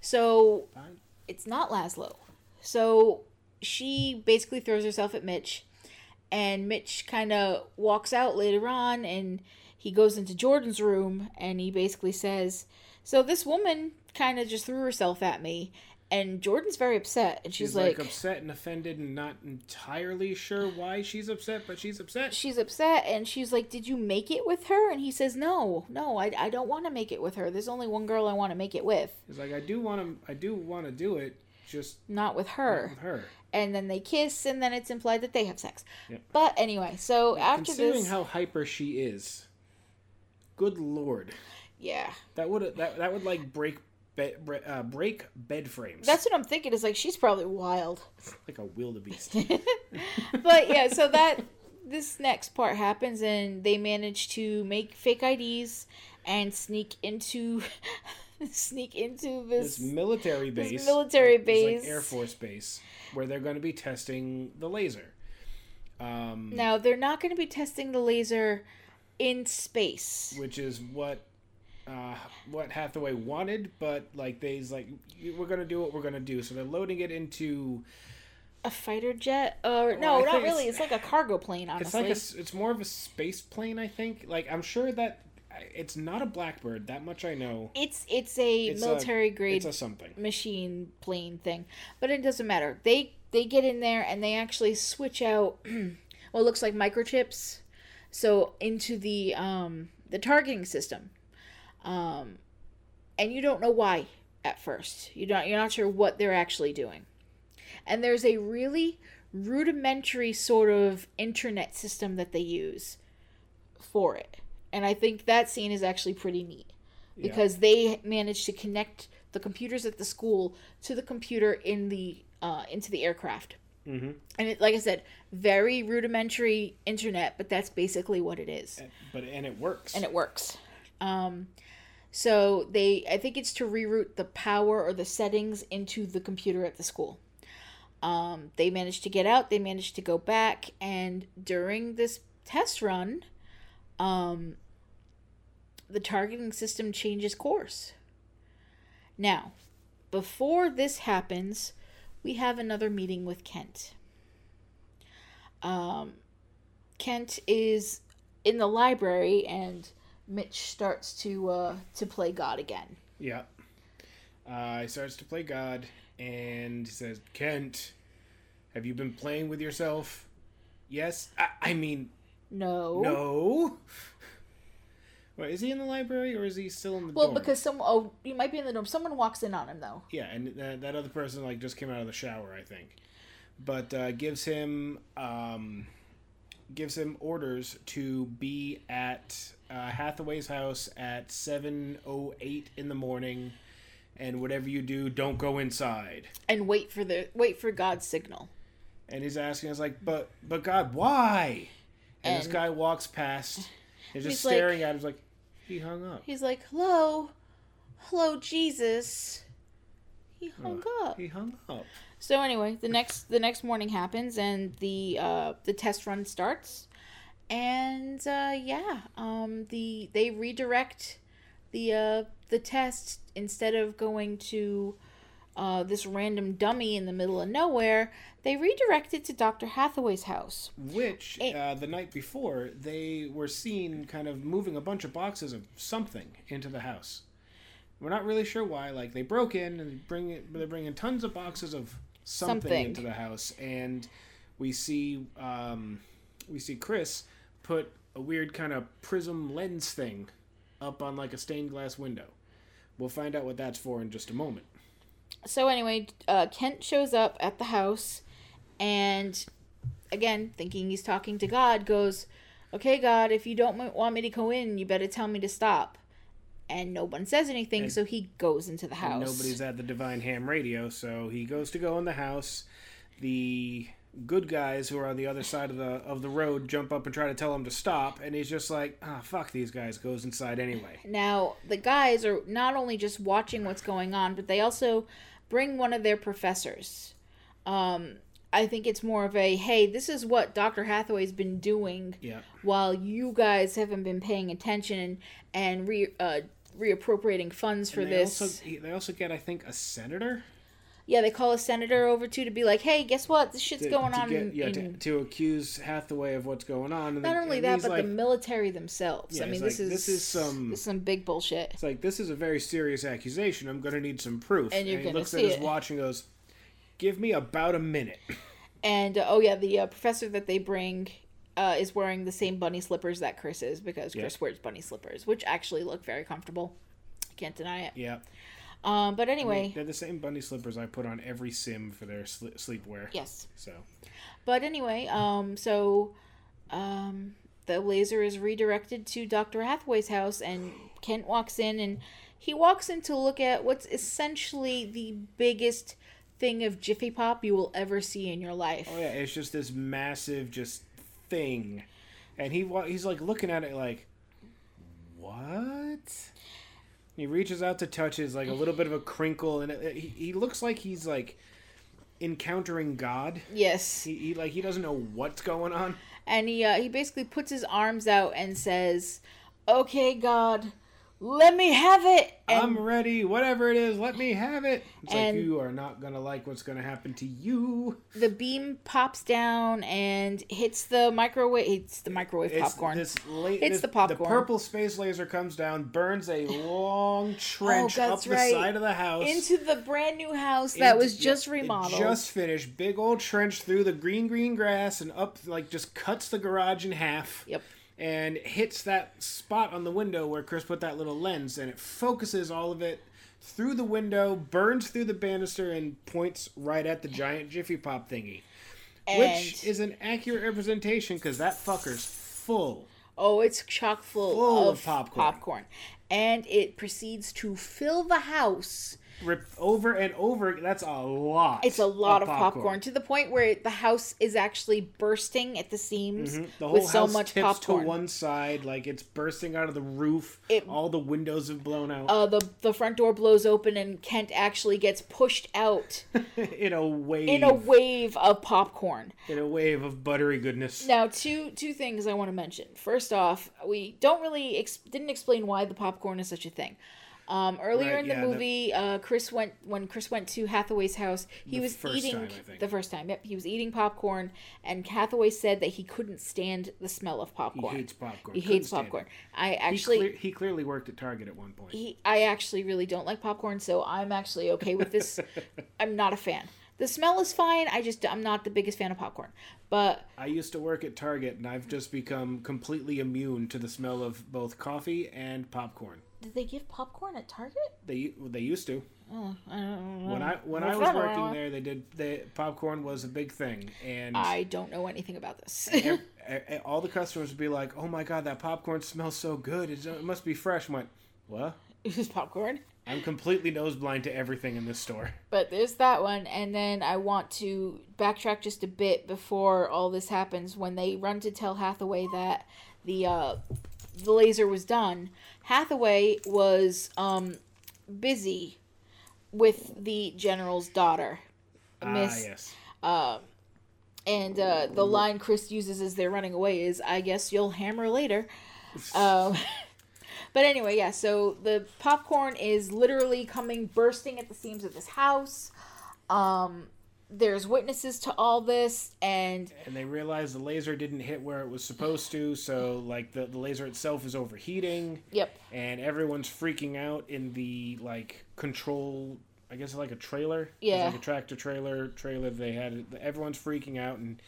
So Fine. it's not Laszlo. So she basically throws herself at Mitch and Mitch kind of walks out later on and he goes into Jordan's room and he basically says, "So this woman kind of just threw herself at me." And Jordan's very upset and she's, She's like, upset and offended and not entirely sure why she's upset, but she's upset. she's upset and she's like, Did you make it with her? And he says, No, no, I, I don't want to make it with her. There's only one girl I want to make it with, He's like, I do want to, I do want to do it, just not with not her. with her. And then they kiss, and then it's implied that they have sex. Yep. But anyway, so after Considering this. how hyper she is, good lord, yeah. that would that that would like break be, uh, break bed frames. That's what I'm thinking is like, she's probably wild. like a wildebeest. but yeah, so that. This next part happens, and they manage to make fake IDs and sneak into, sneak into this this, military base, this military base. like Air Force base, where they're going to be testing the laser. Um, Now they're not going to be testing the laser in space. which is what uh, what Hathaway wanted, but like they's like we're gonna do what we're gonna do. So they're loading it into A fighter jet? Or no, I not really. it's- It's, like a cargo plane, it's honestly. like a it's more of a space plane, I think. Like I'm sure that it's not a Blackbird. That much I know. it's it's a It's a- military grade It's a something. machine plane thing, but it doesn't matter. They they get in there and they actually switch out what looks like microchips, so into the um the targeting system, um, and you don't know why at first. You don't you're not sure what they're actually doing, and there's a really rudimentary sort of internet system that they use for it, and I think that scene is actually pretty neat Yeah. because they managed to connect the computers at the school to the computer in the uh, into the aircraft. Mm-hmm. And it, like I said, very rudimentary internet, but that's basically what it is, But and it works. and it works. Um, so they, I think it's to reroute the power or the settings into the computer at the school. Um, they managed to get out. They managed to go back, and during this test run, um, the targeting system changes course. Now, before this happens, we have another meeting with Kent. Um, Kent is in the library, and Mitch starts to uh, to play God again. Yeah. Uh, he starts to play God and he says, Kent, have you been playing with yourself? Yes. I, I mean, No. no. Wait, is he in the library or is he still in the Well, dorm? because some oh, he might be in the dorm. Someone walks in on him though. Yeah, and that, that other person like just came out of the shower, I think. But uh, gives him um, gives him orders to be at uh, Hathaway's house at seven oh eight in the morning, and whatever you do, don't go inside. and wait for the wait for God's signal. And he's asking us like, but but God, why? And, this guy walks past, and just He's like- staring at him, like he hung up. He's like, "Hello, hello, Jesus." He hung up. He hung up. So anyway, the next the next morning happens, and the uh, the test run starts, and uh, yeah, um, the they redirect the uh, the test instead of going to uh, this random dummy in the middle of nowhere. They redirect it to Doctor Hathaway's house. Which It- uh, the night before they were seen kind of moving a bunch of boxes of something into the house. We're not really sure why. Like they broke in and bring it, they're bringing tons of boxes of something, Something. into the house, and we see um, we see Chris put a weird kind of prism lens thing up on like a stained glass window. We'll find out what that's for in just a moment. So anyway, uh, Kent shows up at the house, and again, thinking he's talking to God, goes, "Okay, God, if you don't want me to go in, you better tell me to stop." And no one says anything, And- so he goes into the house. Nobody's at the Divine Ham Radio, so he goes to go in the house. The good guys who are on the other side of the of the road jump up and try to tell him to stop, and he's just like, "Ah, fuck these guys." Goes inside anyway. Now, the guys are not only just watching what's going on, but they also bring one of their professors. Um, I think it's more of a hey, this is what Dr. Hathaway's been doing Yeah, while you guys haven't been paying attention and, and re, uh, reappropriating funds for And they this. Also, they also get, I think, a senator. Yeah, they call a senator over too to be like, hey, guess what? This shit's to, going to on. get- in, yeah, to, in- to accuse Hathaway of what's going on. And not then- only and that, but like, the military themselves. Yeah, I mean, this like, is this is some- this is some big bullshit. It's like this is a very serious accusation. I'm going to need some proof. And you're he gonna looks at his it. watch and goes, "Give me about a minute." And uh, oh yeah, the uh, professor that they bring uh, is wearing the same bunny slippers that Chris is because Yeah. Chris wears bunny slippers, which actually look very comfortable. Can't deny it. Yeah. Um, but I mean, anyway, they're the same bunny slippers I put on every sim for their sli- sleepwear. yes. So But anyway, um, so um, the laser is redirected to Dr. Hathaway's house, and Kent walks in, and he walks in to look at what's essentially the biggest thing of Jiffy Pop you will ever see in your life. Oh yeah, it's just this massive just thing, and he wa- he's like looking at it like, what? He reaches out to touch it, like a little bit of a crinkle, and it, it- he, he looks like he's like encountering God. Yes, He, he like he doesn't know what's going on. and he uh, he basically puts his arms out and says, "Okay, God, let me have it." And I'm ready, whatever it is, let me have it. It's like you are not gonna like what's gonna happen to you. the beam pops down and hits the microwave. Hits the microwave It's popcorn. This la- It's this- the popcorn. The purple space laser comes down, burns a long trench up Oh, that's the right. side of the house. into the brand new house that was just remodeled. just finished. Big old trench through the green, green grass and up, like just cuts the garage in half. Yep. And hits that spot on the window where Chris put that little lens, and it focuses all of it through the window, burns through the banister, and points right at the giant Jiffy Pop thingy. Which is an accurate representation because that fucker's full. Oh, it's chock full, Full of, of popcorn. popcorn. And it proceeds to fill the house. Rip over and over. That's a lot. It's a lot of popcorn. to the point where the house is actually bursting at the seams Mm-hmm. The whole with house so much popcorn. to one side, like it's bursting out of the roof. It- All the windows have blown out uh, the the front door blows open and Kent actually gets pushed out in a wave. in a wave of popcorn. in a wave of buttery goodness. Now, two two things I want to mention. First off, we don't really ex- didn't explain why the popcorn is such a thing. Um, earlier Right, in the yeah, the- movie, uh, Chris went when Chris went to Hathaway's house. He The was eating time, the first time. Yep, he was eating popcorn, and Hathaway said that he couldn't stand the smell of popcorn. He hates popcorn. He Couldn't hates popcorn. I He, actually, he clearly worked at Target at one point. he, I actually really don't like popcorn, so I'm actually okay with this. I'm not a fan. The smell is fine. I just I'm not the biggest fan of popcorn. But I used to work at Target, and I've just become completely immune to the smell of both coffee and popcorn. Did they give popcorn at Target? They they used to. Oh, I don't know. When I when I was working there, they did. They, popcorn was a big thing, and I don't know anything about this. ev- all the customers would be like, "Oh my god, that popcorn smells so good! It's, it must be fresh." I went, "What?" it was popcorn. I'm completely nose blind to everything in this store. But there's that one, and then I want to backtrack just a bit before all this happens. When they run to tell Hathaway that the uh, the laser was done, Hathaway was um, busy with the general's daughter, Miss. Ah, yes. And uh, the line Chris uses as they're running away is, "I guess you'll hammer later." Um, but anyway, yeah. So the popcorn is literally coming bursting at the seams of this house. Um, there's witnesses to all this, and And they realize the laser didn't hit where it was supposed to, so like the, the laser itself is overheating, yep, and everyone's freaking out in the like control. I guess like a trailer. Yeah. like a tractor trailer trailer. They had everyone's freaking out, and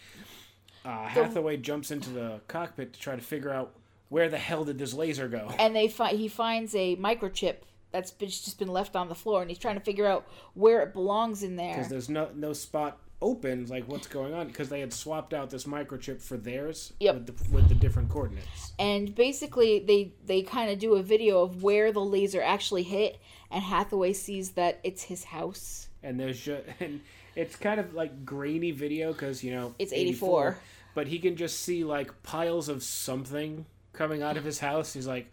uh, Hathaway jumps into the cockpit to try to figure out where the hell did this laser go. and they find he finds a microchip that's been, just been left on the floor, and he's trying to figure out where it belongs in there. because there's no no spot open like what's going on because they had swapped out this microchip for theirs Yep. with the with the different coordinates and basically they they kind of do a video of where the laser actually hit and hathaway sees that it's his house and there's just and it's kind of like grainy video because you know It's 84. but he can just see like piles of something coming out of his house he's like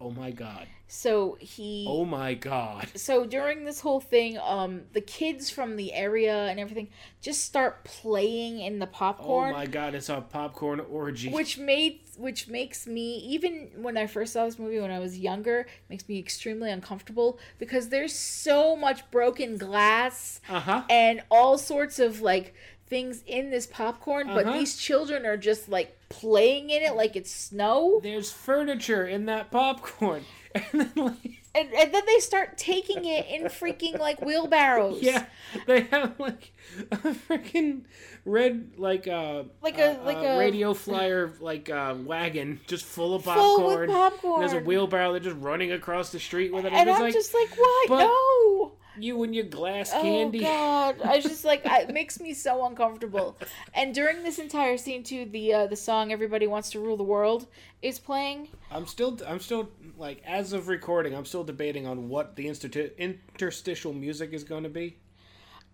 Oh my god. So he Oh my god. so during this whole thing, um, the kids from the area and everything just start playing in the popcorn. Oh my god, it's a popcorn orgy. which made which makes me even when I first saw this movie when I was younger, makes me extremely uncomfortable because there's so much broken glass Uh-huh. and all sorts of like things in this popcorn, but Uh-huh. these children are just like playing in it like it's snow. There's furniture in that popcorn. And then like And, and then they start taking it in freaking like wheelbarrows. Yeah, they have like a freaking red like uh Like a- uh, like uh, a- radio flyer like uh wagon just full of popcorn. Full with popcorn. And there's a wheelbarrow they're just running across the street with it. And it's I'm like just like, what? but- no. You and your glass candy. Oh candy. God! I just like I- it makes me so uncomfortable. And during this entire scene too, the uh, the song "Everybody Wants to Rule the World" is playing. I'm still I'm still like as of recording, I'm still debating on what the institu- interstitial music is going to be.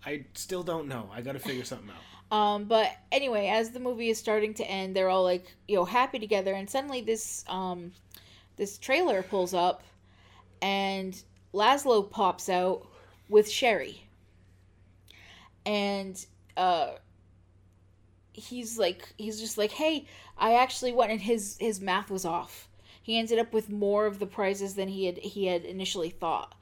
I still don't know. I got to figure something out. Um, but anyway, as the movie is starting to end, they're all like you know happy together, and suddenly this um this trailer pulls up, and Laszlo pops out with Sherry, and uh he's like he's just like hey i actually went and his his math was off. He ended up with more of the prizes than he had he had initially thought.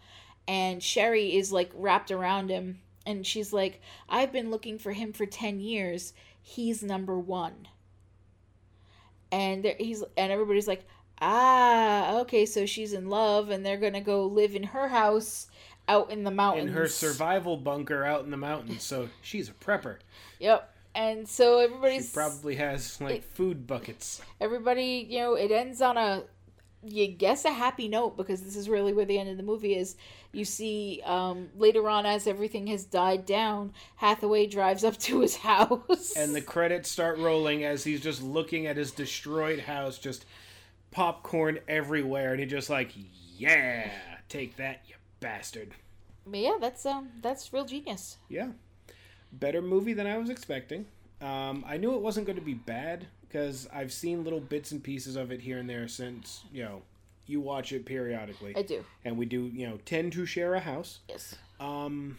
And sherry is like wrapped around him and she's like i've been looking for him for 10 years. He's number one. And there, he's and everybody's like ah okay so she's in love and they're gonna go live in her house out in the mountains In her survival bunker out in the mountains, so she's a prepper. yep and so She probably has like food buckets. everybody you know it ends on a you guess a happy note because this is really where the end of the movie is you see um later on as everything has died down hathaway drives up to his house And the credits start rolling as he's just looking at his destroyed house, just popcorn everywhere, and he just like, yeah, take that, you bastard. but yeah that's um that's real genius Yeah, better movie than I was expecting. Um, I knew it wasn't going to be bad because I've seen little bits and pieces of it here and there since you know you watch it periodically, i do and we do you know tend to share a house. yes Um,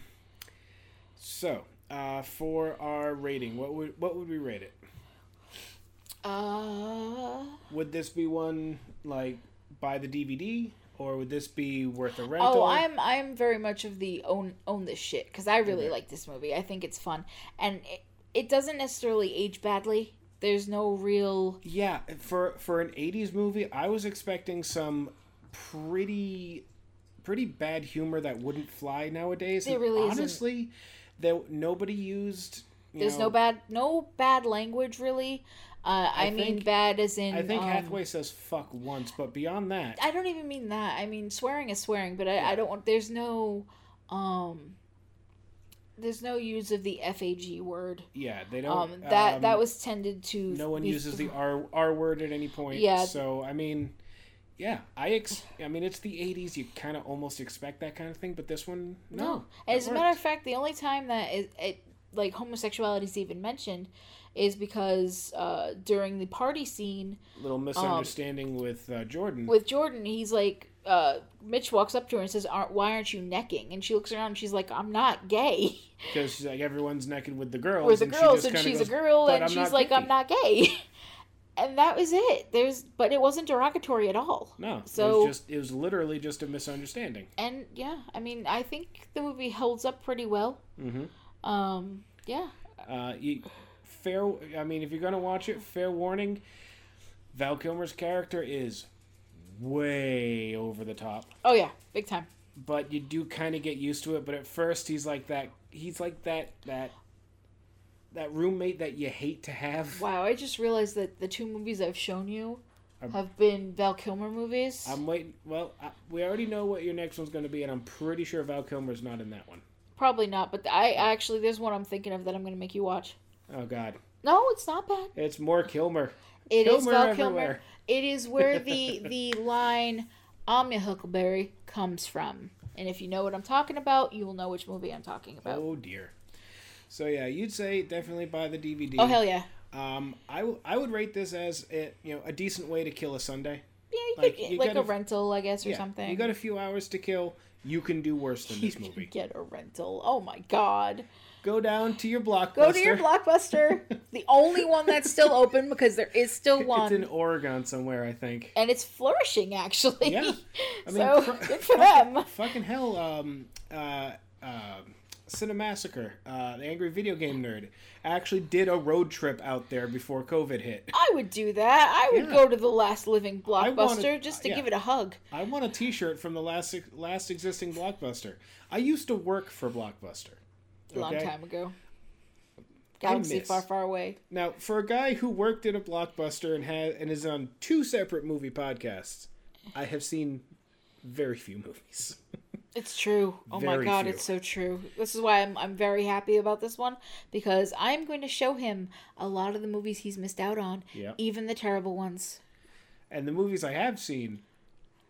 so uh, for our rating, what would what would we rate it? uh Would this be one like buy the DVD, or would this be worth a oh, rental? Oh, I'm I'm very much of the own own this shit because I really like this movie. I think it's fun, and it, it doesn't necessarily age badly. There's no real Yeah, for for an '80s movie, I was expecting some pretty pretty bad humor that wouldn't fly nowadays. And really honestly, that nobody used. you There's know, no bad no bad language really. Uh, I, I mean bad as in. I think um, Hathaway says "fuck" once, but beyond that, I don't even mean that. I mean swearing is swearing, but I, I don't want. There's no, um. There's no use of the fag word. yeah, they don't. Um, that that um, was tended to. no one be- uses the R R word at any point. Yeah. So I mean, yeah, I ex. I mean, it's the '80s. You kind of almost expect that kind of thing, but this one, no. No. As a matter of fact, the only time that it, it like homosexuality is even mentioned is because uh, during the party scene little misunderstanding with uh, Jordan. with Jordan, he's like, uh, Mitch walks up to her and says, Aren't, "Why aren't you necking?" And she looks around and she's like, "I'm not gay." because she's like everyone's naked with the girls. With the and she girls, and she's goes, a girl, and I'm she's like, picky." "I'm not gay." And that was it. There's, but it wasn't derogatory at all. No, it So- was just it was literally just a misunderstanding. And yeah, I mean, I think the movie holds up pretty well. hmm Um, yeah, Uh, you, fair. I mean, if you're gonna watch it, fair warning. Val Kilmer's character is way over the top, oh yeah, big time. but you do kind of get used to it. But at first, he's like that. He's like that that that roommate that you hate to have. Wow, I just realized that the two movies I've shown you have been Val Kilmer movies. I'm waiting. Well, I, we already know what your next one's going to be, and I'm pretty sure Val Kilmer's not in that one. Probably not, but I actually there's one I'm thinking of that I'm going to make you watch. Oh God, No, it's not bad. it's more Kilmer. It is Kilmer Val everywhere. Kilmer. It is where the the line "I'm your Huckleberry" comes from. And if you know what I'm talking about, you will know which movie I'm talking about. Oh dear. So yeah, you'd say definitely buy the DVD. Oh hell yeah! Um, I, w- I would rate this as a, you know a decent way to kill a Sunday. Yeah, you Like, could you like a rental, I guess, or Yeah, something. You got a few hours to kill. You can do worse than this movie. Get a rental. Oh my god. Go down to your blockbuster. Go to your blockbuster. the only one that's still open because there is still one. It's in Oregon somewhere, I think. and it's flourishing actually. Yeah. I mean, so cr- good for them. Fucking hell, um, uh, uh, Cinemassacre, uh, the angry video game nerd, actually did a road trip out there before COVID hit. I would do that. I would Yeah. go to the last living blockbuster wanted- just to yeah. give it a hug. I want a T-shirt from the last last existing Blockbuster. I used to work for Blockbuster. A long okay? time ago. Galaxy far, far away. Now, for a guy who worked at a Blockbuster and has and is on two separate movie podcasts, I have seen very few movies. It's true. Oh my god, few. it's so true. This is why I'm I'm very happy about this one because I'm going to show him a lot of the movies he's missed out on, Yep. even the terrible ones. And the movies I have seen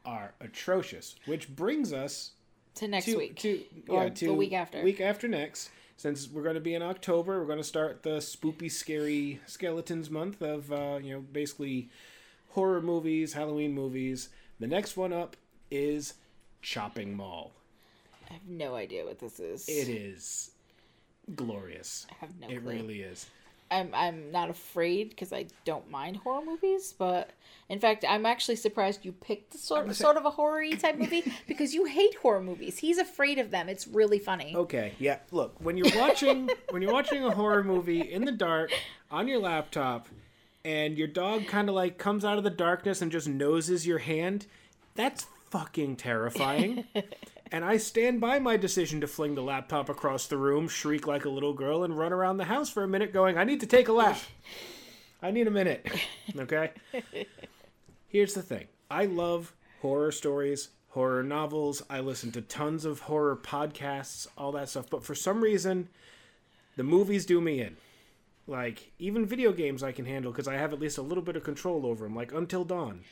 are atrocious, which brings us To next to, week. to Or yeah to the week after. Week after next, since we're going to be in October, we're going to start the spoopy, scary skeletons month of uh, you know basically horror movies, Halloween movies. The next one up is Chopping Mall. I have no idea what this is. It is glorious. I have no it clue. really is. I'm I'm not afraid because I don't mind horror movies, but in fact, I'm actually surprised you picked sort say- sort of a horror type movie because you hate horror movies. He's afraid of them. It's really funny. Okay, yeah. Look, when you're watching when you're watching a horror movie in the dark on your laptop and your dog kind of like comes out of the darkness and just noses your hand, that's fucking terrifying. and I stand by my decision to fling the laptop across the room, shriek like a little girl and run around the house for a minute going, "I need to take a lap. I need a minute." Okay? Here's the thing. I love horror stories, horror novels. I listen to tons of horror podcasts, all that stuff. But for some reason, the movies do me in. Like, even video games I can handle because I have at least a little bit of control over them, like Until Dawn.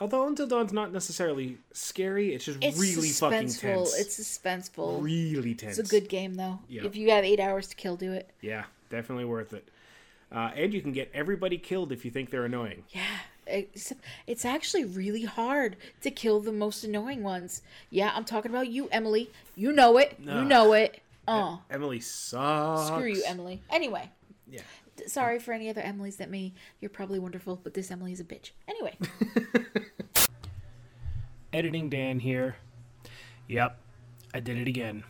Although Until Dawn's not necessarily scary, it's just It's really fucking tense. It's suspenseful. really tense. It's a good game though. Yeah. If you have eight hours to kill, do it. Yeah, definitely worth it. Uh, and you can get everybody killed if you think they're annoying. Yeah. It's, it's actually really hard to kill the most annoying ones. Yeah, I'm talking about you, Emily. You know it. You know it. Oh, Emily sucks. screw you, Emily. Anyway, Yeah. Sorry for any other Emilys that me. You're probably wonderful, but this Emily is a bitch. Anyway, Editing Dan here. Yep, I did it again.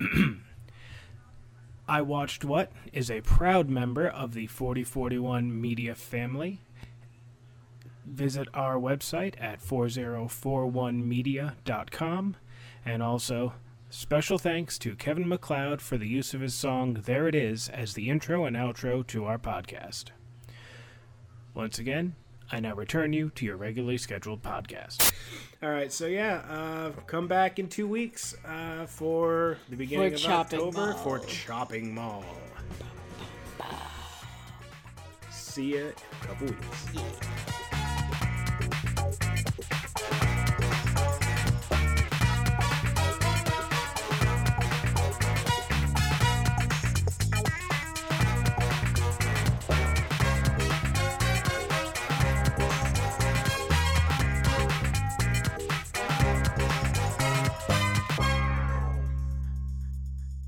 I Watched What is a proud member of the 4041 Media family. Visit our website at 4041media.com. And also, special thanks to Kevin MacLeod for the use of his song There It Is as the intro and outro to our podcast. Once again, I now return you to your regularly scheduled podcast. All right, so yeah, uh, come back in two weeks uh, for the beginning of Chopping October Mall. for Chopping Mall. See ya in a couple weeks. yeah.